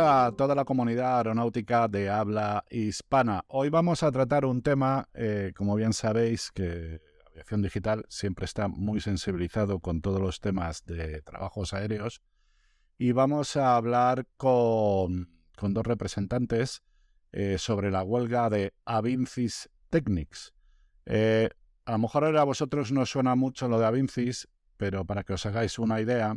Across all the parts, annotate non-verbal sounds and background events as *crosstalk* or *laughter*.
A toda la comunidad aeronáutica de habla hispana. Hoy vamos a tratar un tema, eh, como bien sabéis, que aviación digital siempre está muy sensibilizado con todos los temas de trabajos aéreos y vamos a hablar con, dos representantes eh, sobre la huelga de Avincis Technics. Eh, a lo mejor ahora a vosotros no suena mucho lo de Avincis, pero para que os hagáis una idea,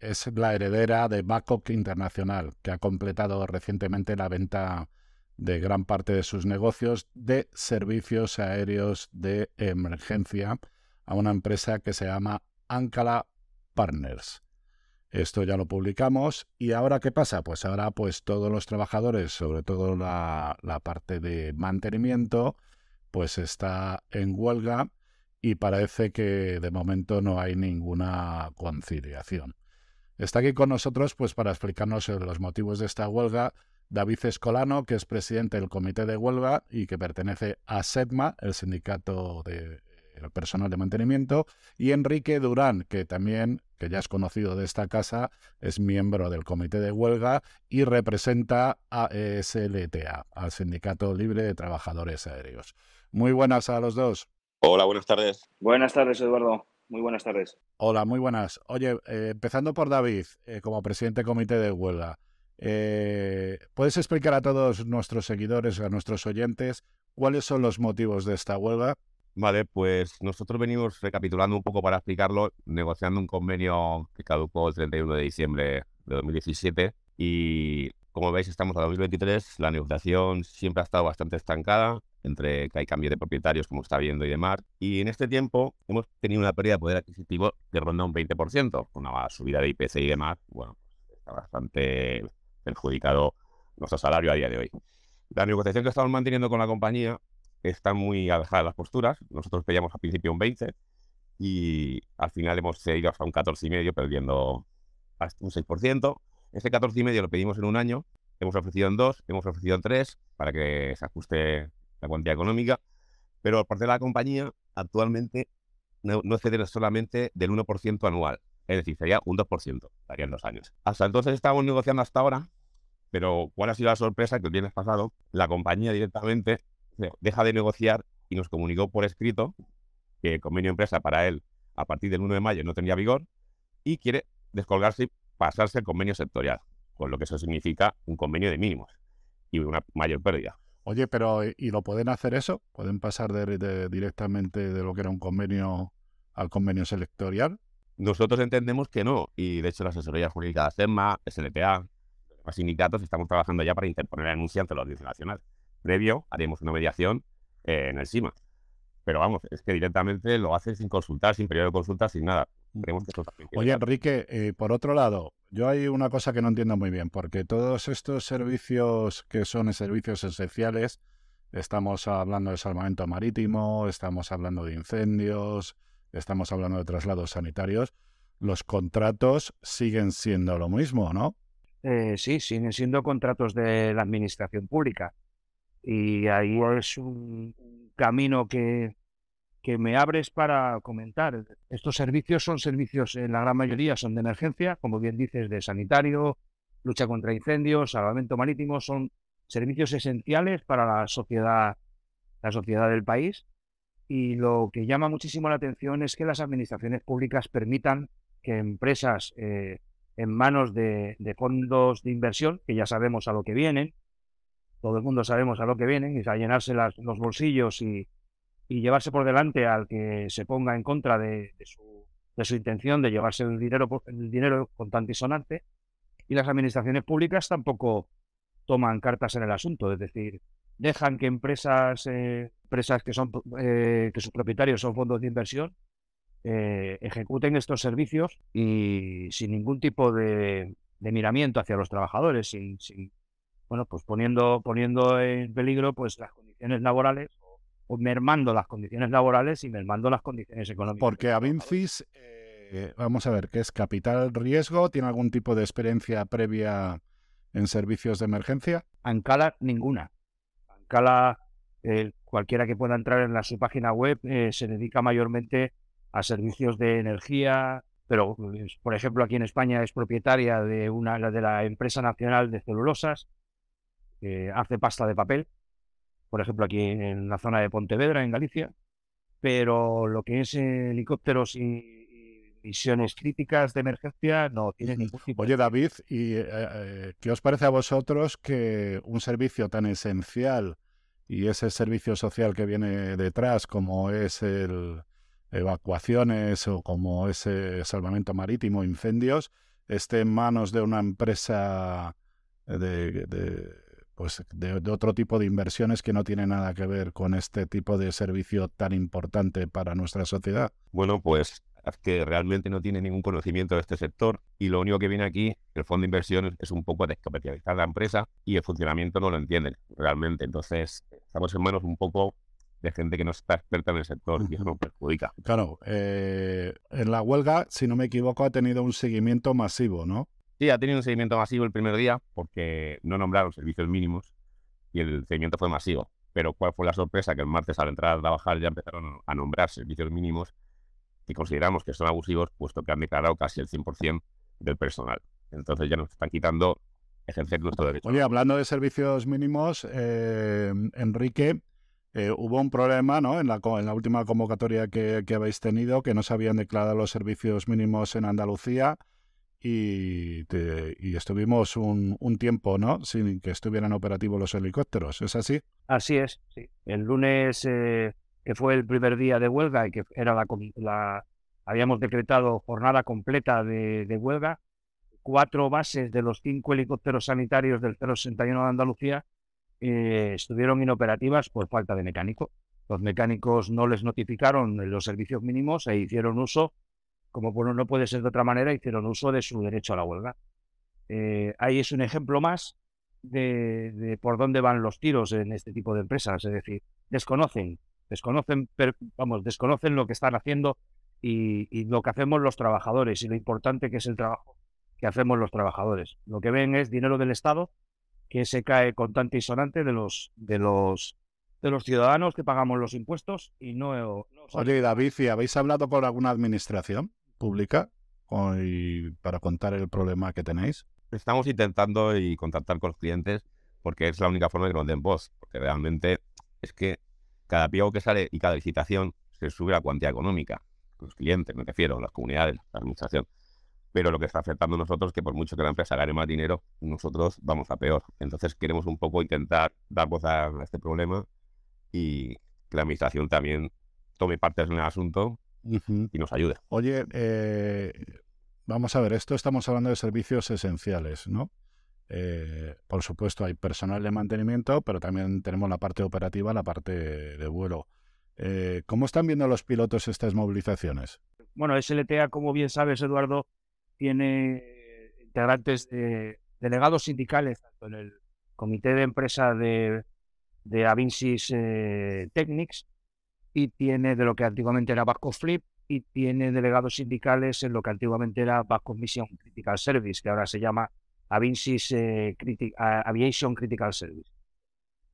es la heredera de Babcock Internacional, que ha completado recientemente la venta de gran parte de sus negocios de servicios aéreos de emergencia a una empresa que se llama Ancala Partners. Esto ya lo publicamos y ahora qué pasa? Pues ahora pues todos los trabajadores, sobre todo la, la parte de mantenimiento, pues está en huelga y parece que de momento no hay ninguna conciliación. Está aquí con nosotros pues para explicarnos los motivos de esta huelga David Escolano, que es presidente del comité de huelga y que pertenece a SEDMA, el sindicato de personal de mantenimiento, y Enrique Durán, que también, que ya es conocido de esta casa, es miembro del comité de huelga y representa a SLTA, al Sindicato Libre de Trabajadores Aéreos. Muy buenas a los dos. Hola, buenas tardes. Buenas tardes, Eduardo. Muy buenas tardes. Hola, muy buenas. Oye, eh, empezando por David, eh, como presidente del comité de huelga, eh, ¿puedes explicar a todos nuestros seguidores, a nuestros oyentes, cuáles son los motivos de esta huelga? Vale, pues nosotros venimos recapitulando un poco para explicarlo, negociando un convenio que caducó el 31 de diciembre de 2017 y como veis estamos a 2023, la negociación siempre ha estado bastante estancada, entre que hay cambio de propietarios, como está viendo, y demás. Y en este tiempo hemos tenido una pérdida de poder adquisitivo que ronda un 20%, una subida de IPC y demás. Bueno, está bastante perjudicado nuestro salario a día de hoy. La negociación que estamos manteniendo con la compañía está muy alejada de las posturas. Nosotros pedíamos al principio un 20 y al final hemos cedido hasta un 14,5, perdiendo hasta un 6%. Ese 14,5 lo pedimos en un año, hemos ofrecido en dos, hemos ofrecido en tres para que se ajuste la cuantía económica, pero por parte de la compañía actualmente no, no solamente del 1% anual, es decir, sería un 2%, darían dos años. Hasta entonces estábamos negociando hasta ahora, pero ¿cuál ha sido la sorpresa? Que el viernes pasado la compañía directamente deja de negociar y nos comunicó por escrito que el convenio empresa para él a partir del 1 de mayo no tendría vigor y quiere descolgarse y pasarse el convenio sectorial, con lo que eso significa un convenio de mínimos y una mayor pérdida. Oye, pero eh, ¿y lo pueden hacer eso? ¿Pueden pasar directamente de lo que era un convenio al convenio selectorial? Nosotros entendemos que no, y de hecho la asesoría jurídica de SEMA, SLTA, los sindicatos estamos trabajando ya para interponer denuncia ante la Audiencia Nacional. Previo haremos una mediación eh, en el SIMA. Pero vamos, es que directamente lo hace sin consultar, sin periodo de consulta, sin nada. Mm. Oye, Enrique, eh, por otro lado, yo hay una cosa que no entiendo muy bien, porque todos estos servicios que son servicios esenciales, estamos hablando de salvamento marítimo, estamos hablando de incendios, estamos hablando de traslados sanitarios, los contratos siguen siendo lo mismo, ¿no? Eh, sí, siguen siendo contratos de la administración pública. Y ahí es un camino que, que me abres para comentar. Estos servicios son servicios, en la gran mayoría son de emergencia, como bien dices, de sanitario, lucha contra incendios, salvamento marítimo, son servicios esenciales para la sociedad, la sociedad del país. Y lo que llama muchísimo la atención es que las administraciones públicas permitan que empresas eh, en manos de, fondos de inversión, que ya sabemos a lo que vienen, todo el mundo sabemos a lo que vienen, y a llenarse los bolsillos y, y llevarse por delante al que se ponga en contra de, su, de su, intención de llevarse el dinero, el dinero contante y sonante. Y las administraciones públicas tampoco toman cartas en el asunto, es decir, dejan que empresas, eh, empresas que, son, eh, que sus propietarios son fondos de inversión eh, ejecuten estos servicios y sin ningún tipo de, de miramiento hacia los trabajadores, sin, sin, bueno, pues poniendo, poniendo en peligro pues las condiciones laborales mermando las condiciones laborales y mermando las condiciones económicas. Porque Avincis, eh, vamos a ver, ¿qué es capital riesgo? ¿Tiene algún tipo de experiencia previa en servicios de emergencia? Ancala, ninguna. Ancala, eh, cualquiera que pueda entrar en la, su página web, eh, se dedica mayormente a servicios de energía, pero pues, por ejemplo aquí en España es propietaria de una de la empresa nacional de celulosas que hace pasta de papel, por ejemplo aquí en la zona de Pontevedra en Galicia, pero lo que es helicópteros y, misiones críticas de emergencia no tiene ningún tipo. Oye David, ¿y eh, eh, qué os parece a vosotros que un servicio tan esencial y ese servicio social que viene detrás, como es el evacuaciones o como ese salvamento marítimo, incendios, esté en manos de una empresa de, pues de, otro tipo de inversiones que no tiene nada que ver con este tipo de servicio tan importante para nuestra sociedad? Bueno, pues es que realmente no tiene ningún conocimiento de este sector y lo único que viene aquí, el fondo de inversión, es un poco descapitalizar la empresa y el funcionamiento no lo entienden realmente. Entonces, estamos en manos un poco de gente que no está experta en el sector y eso nos perjudica. Claro, eh, en la huelga, si no me equivoco, ha tenido un seguimiento masivo, ¿no? Sí, ha tenido un seguimiento masivo el primer día porque no nombraron servicios mínimos y el seguimiento fue masivo. Pero ¿cuál fue la sorpresa? Que el martes al entrar a trabajar ya empezaron a nombrar servicios mínimos que consideramos que son abusivos, puesto que han declarado casi el 100% del personal. Entonces ya nos están quitando ejercer nuestro derecho. Oye, hablando de servicios mínimos, eh, Enrique, eh, hubo un problema ¿no? en, la, en la última convocatoria que, habéis tenido, que no se habían declarado los servicios mínimos en Andalucía y, estuvimos un, tiempo ¿no? sin que estuvieran operativos los helicópteros. ¿Es así? Así es, sí. El lunes, eh, que fue el primer día de huelga y que era la, la habíamos decretado jornada completa de, de huelga, cuatro bases de los cinco helicópteros sanitarios del 061 de Andalucía eh, estuvieron inoperativas por falta de mecánico. Los mecánicos no les notificaron los servicios mínimos e hicieron uso, como bueno, no puede ser de otra manera, hicieron uso de su derecho a la huelga. Eh, ahí es un ejemplo más de, por dónde van los tiros en este tipo de empresas. Es decir, desconocen, desconocen, vamos, desconocen lo que están haciendo y, y, lo que hacemos los trabajadores y lo importante que es el trabajo que hacemos los trabajadores. Lo que ven es dinero del Estado que se cae contante y sonante de los, de los, de los ciudadanos que pagamos los impuestos y no... Oye, David, ¿y habéis hablado con alguna administración pública para contar el problema que tenéis? Estamos intentando y contactar con los clientes porque es la única forma de que nos den voz, porque realmente es que cada pliego que sale y cada licitación se sube la cuantía económica. Los clientes, me refiero, las comunidades, la administración pero lo que está afectando a nosotros es que por mucho que la empresa gane más dinero, nosotros vamos a peor. Entonces queremos un poco intentar dar voz a, este problema y que la administración también tome parte en el asunto y nos ayude. Oye, eh, vamos a ver, esto estamos hablando de servicios esenciales, ¿no? Eh, por supuesto, hay personal de mantenimiento, pero también tenemos la parte operativa, la parte de vuelo. Eh, ¿Cómo están viendo los pilotos estas movilizaciones? Bueno, SLTA, como bien sabes, Eduardo, tiene integrantes de delegados sindicales, tanto en el comité de empresa de, de Avincis eh, Technics, y tiene de lo que antiguamente era Vasco Flip, y tiene delegados sindicales en lo que antiguamente era Vasco Mission Critical Service, que ahora se llama Avincis eh, Aviation Critical Service.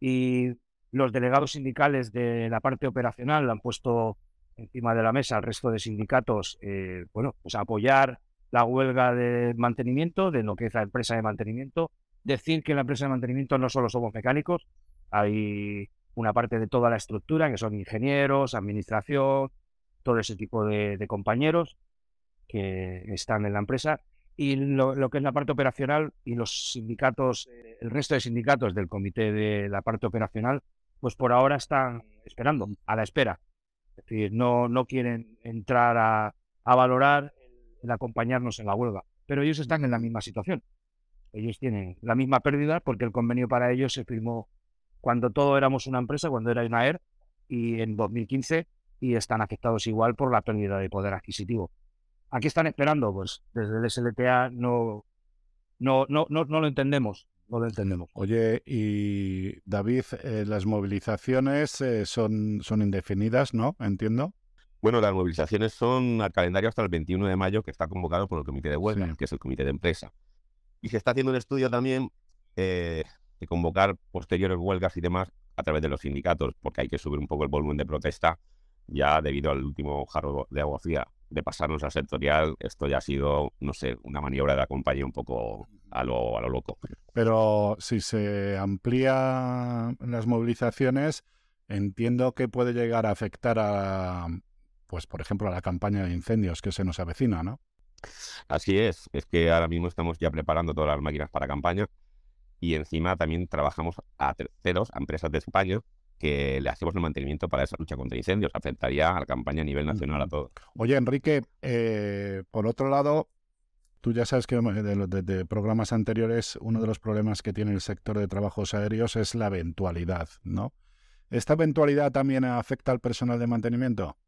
Y los delegados sindicales de la parte operacional han puesto encima de la mesa al resto de sindicatos, eh, bueno, pues apoyar la huelga de mantenimiento, de lo que es la empresa de mantenimiento. Decir que en la empresa de mantenimiento no solo somos mecánicos, hay una parte de toda la estructura, que son ingenieros, administración, todo ese tipo de, compañeros que están en la empresa. Y lo, que es la parte operacional y los sindicatos, eh, el resto de sindicatos del comité de la parte operacional, pues por ahora están esperando, a la espera. Es decir, no, no quieren entrar a, a valorar el acompañarnos en la huelga. Pero ellos están en la misma situación. Ellos tienen la misma pérdida porque el convenio para ellos se firmó cuando todo éramos una empresa, cuando era una ER, y en 2015, y están afectados igual por la pérdida de poder adquisitivo. ¿A qué están esperando? Pues desde el SLTA no, no, no, no, no lo entendemos. No lo entendemos. Oye, y David, eh, las movilizaciones eh, son, son indefinidas, ¿no? Entiendo. Bueno, las movilizaciones son al calendario hasta el 21 de mayo, que está convocado por el comité de huelga, que es el comité de empresa. Y se está haciendo un estudio también eh, de convocar posteriores huelgas y demás a través de los sindicatos, porque hay que subir un poco el volumen de protesta ya debido al último jarro de agua fría de pasarnos al sectorial, esto ya ha sido, no sé, una maniobra de la compañía un poco a lo, a lo loco. Pero si se amplía las movilizaciones, entiendo que puede llegar a afectar a, pues por ejemplo, a la campaña de incendios que se nos avecina, ¿no? Así es, es que ahora mismo estamos ya preparando todas las máquinas para campaña y encima también trabajamos a terceros, a empresas de España, que le hacemos el mantenimiento para esa lucha contra incendios. Afectaría a la campaña a nivel nacional a todo. Oye, Enrique, eh, por otro lado, tú ya sabes que de, de, programas anteriores, uno de los problemas que tiene el sector de trabajos aéreos es la eventualidad, ¿no? ¿Esta eventualidad también afecta al personal de mantenimiento?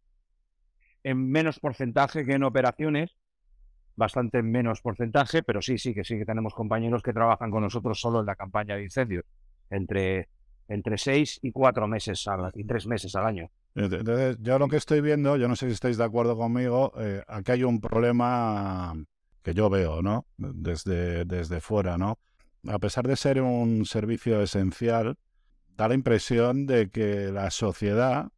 En menos porcentaje que en operaciones, bastante menos porcentaje, pero sí, sí, que sí que tenemos compañeros que trabajan con nosotros solo en la campaña de incendios, entre, entre seis y cuatro meses al, y tres meses al año. Entonces, yo lo que estoy viendo, yo no sé si estáis de acuerdo conmigo, eh, aquí hay un problema que yo veo, ¿no? Desde, desde fuera, ¿no? A pesar de ser un servicio esencial, da la impresión de que la sociedad,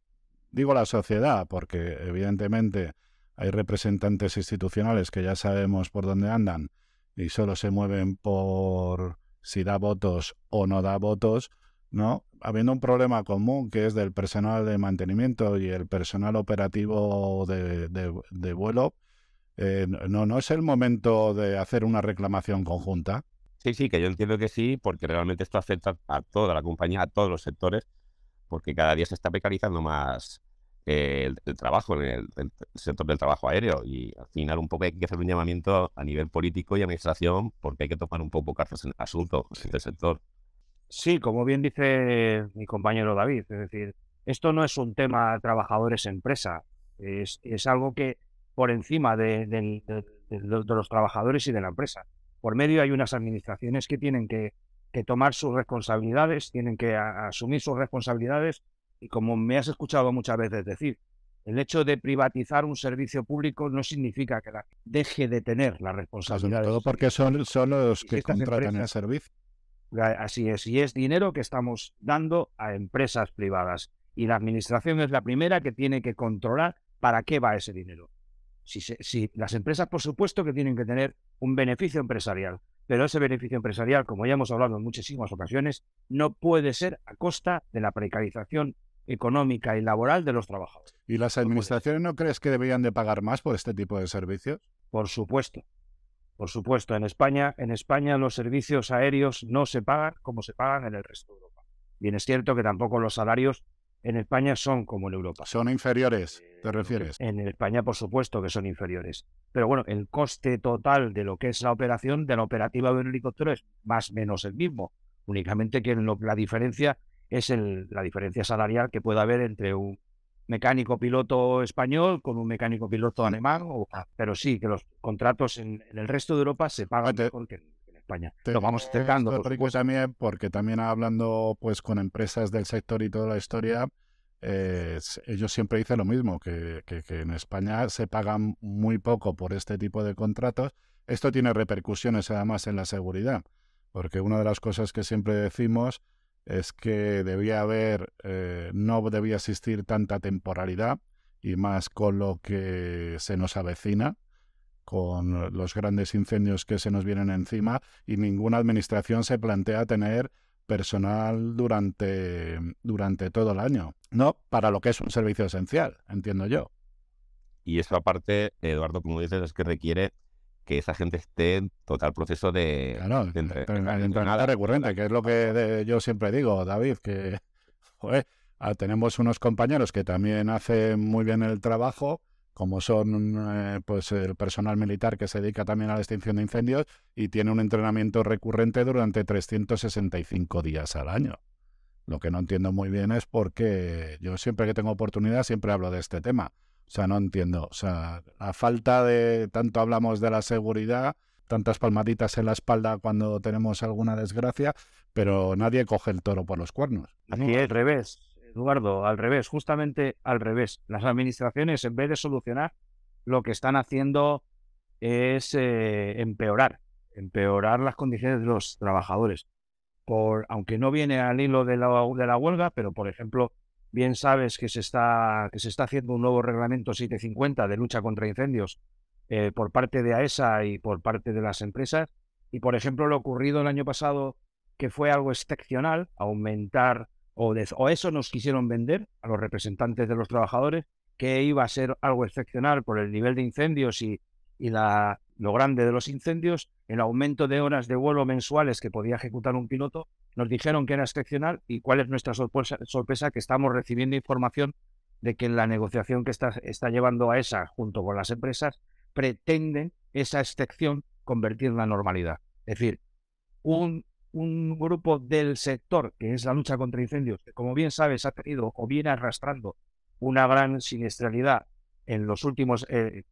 digo la sociedad, porque evidentemente hay representantes institucionales que ya sabemos por dónde andan y solo se mueven por si da votos o no da votos, ¿no? Habiendo un problema común que es del personal de mantenimiento y el personal operativo de, vuelo, eh, no, no es el momento de hacer una reclamación conjunta. Sí, sí, que yo entiendo que sí, porque realmente esto afecta a toda la compañía, a todos los sectores, porque cada día se está precarizando más el, trabajo en el, sector del trabajo aéreo y al final un poco hay que hacer un llamamiento a nivel político y administración porque hay que tomar un poco cartas en el asunto en este sector. Sí, como bien dice mi compañero David, es decir, esto no es un tema trabajadores-empresa, es, es, algo que por encima de, de, los trabajadores y de la empresa. Por medio hay unas administraciones que tienen que, que tomar sus responsabilidades, tienen que asumir sus responsabilidades y como me has escuchado muchas veces decir, el hecho de privatizar un servicio público no significa que la deje de tener la responsabilidad. todo porque son, son los que contratan el servicio. Así es, y es dinero que estamos dando a empresas privadas. Y la administración es la primera que tiene que controlar para qué va ese dinero. Si, si las empresas, por supuesto, que tienen que tener un beneficio empresarial, pero ese beneficio empresarial, como ya hemos hablado en muchísimas ocasiones, no puede ser a costa de la precarización económica y laboral de los trabajadores. ¿Y las administraciones no crees que deberían de pagar más por este tipo de servicios? Por supuesto. Por supuesto, en España, en España los servicios aéreos no se pagan como se pagan en el resto de Europa. Bien es cierto que tampoco los salarios en España son como en Europa. Son inferiores, ¿te eh, refieres? En España, por supuesto que son inferiores. Pero bueno, el coste total de lo que es la operación, de la operativa de un helicóptero es más o menos el mismo. Únicamente que la diferencia es el, la diferencia salarial que puede haber entre un mecánico piloto español con un mecánico piloto alemán, o, ah. pero sí, que los contratos en, el resto de Europa se pagan mejor que en España. Lo vamos acercando. también, porque también hablando pues con empresas del sector y toda la historia, eh, ellos siempre dicen lo mismo, que, que, que, en España se pagan muy poco por este tipo de contratos. Esto tiene repercusiones además en la seguridad, porque una de las cosas que siempre decimos es que debía haber, eh, no debía existir tanta temporalidad y más con lo que se nos avecina, con los grandes incendios que se nos vienen encima y ninguna administración se plantea tener personal durante, durante todo el año, ¿no? Para lo que es un servicio esencial, entiendo yo. Y eso aparte, Eduardo, como dices, es que requiere que esa gente esté en total proceso de, claro, de recurrente, que es lo que yo siempre digo, David, que *laughs* ah, tenemos unos compañeros que también hacen muy bien el trabajo, como son eh, pues el personal militar que se dedica también a la extinción de incendios y tiene un entrenamiento recurrente durante 365 días al año. Lo que no entiendo muy bien es porque yo siempre que tengo oportunidad siempre hablo de este tema. O sea, no entiendo. O sea, la falta de, tanto hablamos de la seguridad, tantas palmaditas en la espalda cuando tenemos alguna desgracia, pero nadie coge el toro por los cuernos. Así es, al revés, Eduardo, al revés, justamente al revés. Las administraciones, en vez de solucionar, lo que están haciendo es eh, empeorar, empeorar las condiciones de los trabajadores. Por, aunque no viene al hilo de la, de la huelga, pero por ejemplo, bien sabes que se está, que se está haciendo un nuevo reglamento 750 de lucha contra incendios eh, por parte de AESA y por parte de las empresas. Y, por ejemplo, lo ocurrido el año pasado, que fue algo excepcional, aumentar, o, o eso nos quisieron vender a los representantes de los trabajadores, que iba a ser algo excepcional por el nivel de incendios y, y la, lo grande de los incendios, el aumento de horas de vuelo mensuales que podía ejecutar un piloto, nos dijeron que era excepcional y cuál es nuestra sorpresa, que estamos recibiendo información de que la negociación que está, está llevando a esa junto con las empresas pretenden esa excepción convertirla en normalidad. Es decir, un, un grupo del sector que es la lucha contra incendios, que como bien sabes ha tenido o viene arrastrando una gran siniestralidad en los últimos eh,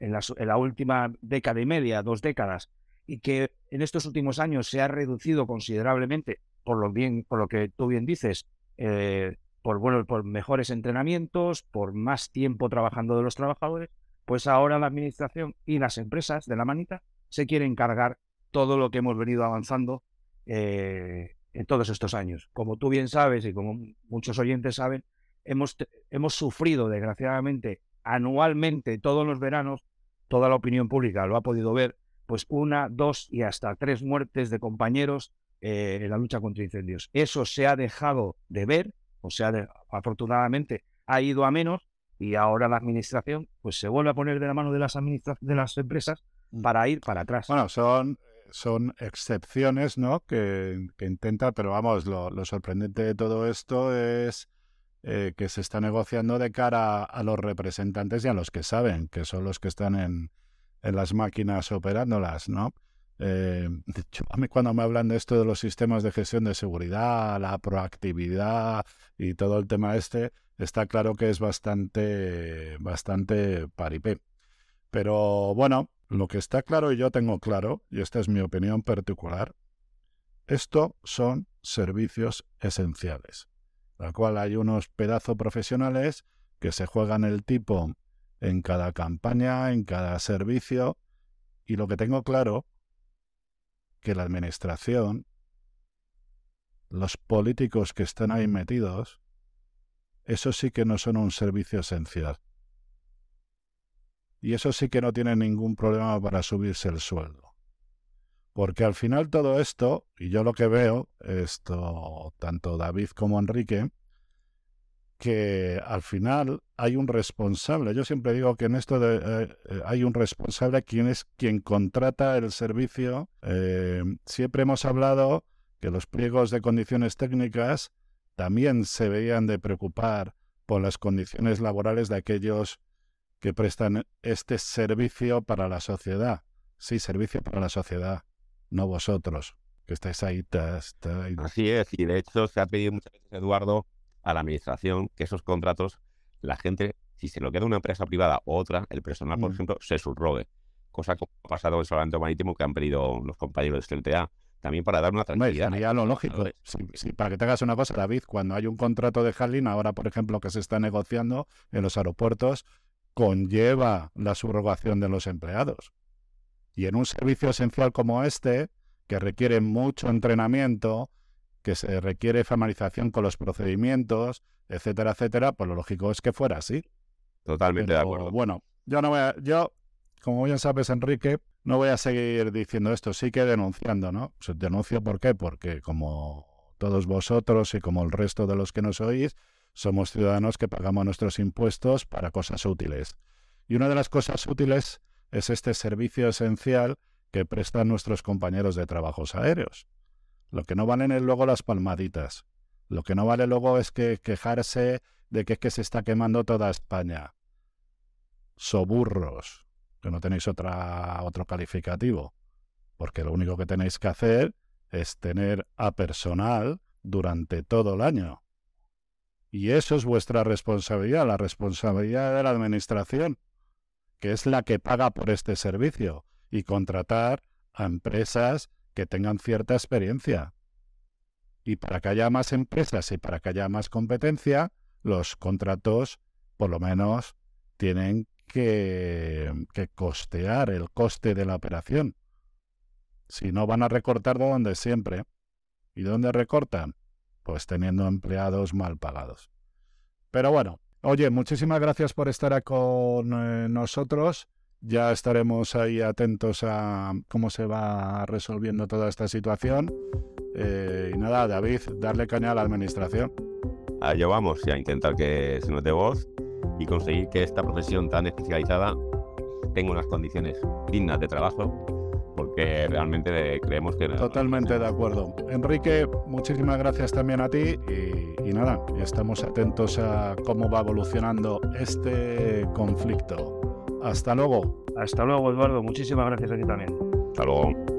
en la, última década y media, dos décadas, y que en estos últimos años se ha reducido considerablemente, por lo, bien, por lo que tú bien dices, eh, por, bueno, por mejores entrenamientos, por más tiempo trabajando de los trabajadores, pues ahora la administración y las empresas de la manita se quieren cargar todo lo que hemos venido avanzando eh, en todos estos años. Como tú bien sabes y como muchos oyentes saben, hemos, hemos sufrido desgraciadamente anualmente todos los veranos toda la opinión pública lo ha podido ver, pues una, dos y hasta tres muertes de compañeros eh, en la lucha contra incendios. Eso se ha dejado de ver, o sea, afortunadamente ha ido a menos y ahora la administración pues se vuelve a poner de la mano de las de las empresas mm. para ir para atrás. Bueno, son son excepciones, ¿no? Que, que intenta, pero vamos, lo, lo sorprendente de todo esto es eh, que se está negociando de cara a los representantes y a los que saben, que son los que están en, en las máquinas operándolas, ¿no? Eh, a mí cuando me hablan de esto de los sistemas de gestión de seguridad, la proactividad y todo el tema este, está claro que es bastante, bastante paripé. Pero bueno, lo que está claro y yo tengo claro, y esta es mi opinión particular, esto son servicios esenciales la cual hay unos pedazos profesionales que se juegan el tipo en cada campaña, en cada servicio, y lo que tengo claro, que la administración, los políticos que están ahí metidos, eso sí que no son un servicio esencial. Y eso sí que no tienen ningún problema para subirse el sueldo. Porque al final todo esto, y yo lo que veo, esto, tanto David como Enrique, que al final hay un responsable. Yo siempre digo que en esto de, eh, eh, hay un responsable quien es quien contrata el servicio. Eh, siempre hemos hablado que los pliegos de condiciones técnicas también se veían de preocupar por las condiciones laborales de aquellos que prestan este servicio para la sociedad. Sí, servicio para la sociedad no vosotros, que estáis ahí. Así es, y de hecho se ha pedido muchas veces, Eduardo, a la administración que esos contratos, la gente, si se lo queda una empresa privada u otra, el personal, por mm. ejemplo, se subrogue. Cosa que ha pasado en el Salvamento Marítimo que han pedido los compañeros de CLTA también para dar una tranquilidad. Lo lógico. para que te hagas una cosa, David, cuando hay un contrato de handling, ahora, por ejemplo, que se está negociando en los aeropuertos, conlleva la subrogación de los empleados. Y en un servicio esencial como este, que requiere mucho entrenamiento, que se requiere familiarización con los procedimientos, etcétera, etcétera, pues lo lógico es que fuera así. Totalmente de acuerdo. Bueno, yo no voy a, yo, como bien sabes, Enrique, no voy a seguir diciendo esto, sí que denunciando, ¿no? Pues denuncio por qué, porque como todos vosotros y como el resto de los que nos oís, somos ciudadanos que pagamos nuestros impuestos para cosas útiles. Y una de las cosas útiles es este servicio esencial que prestan nuestros compañeros de trabajos aéreos. Lo que no valen es luego las palmaditas. Lo que no vale luego es que quejarse de que que se está quemando toda España. Soburros, que no tenéis otra, otro calificativo. Porque lo único que tenéis que hacer es tener a personal durante todo el año. Y eso es vuestra responsabilidad, la responsabilidad de la Administración que es la que paga por este servicio, y contratar a empresas que tengan cierta experiencia. Y para que haya más empresas y para que haya más competencia, los contratos por lo menos tienen que, que costear el coste de la operación. Si no, van a recortar de donde siempre. ¿Y dónde recortan? Pues teniendo empleados mal pagados. Pero bueno, oye, muchísimas gracias por estar con eh, nosotros. Ya estaremos ahí atentos a cómo se va resolviendo toda esta situación. Eh, y nada, David, darle caña a la administración. Allá vamos, a intentar que se nos dé voz y conseguir que esta profesión tan especializada tenga unas condiciones dignas de trabajo porque realmente creemos que... Totalmente de acuerdo. Enrique, muchísimas gracias también a ti y, y nada, estamos atentos a cómo va evolucionando este conflicto. Hasta luego. Hasta luego, Eduardo. Muchísimas gracias a ti también. Hasta luego.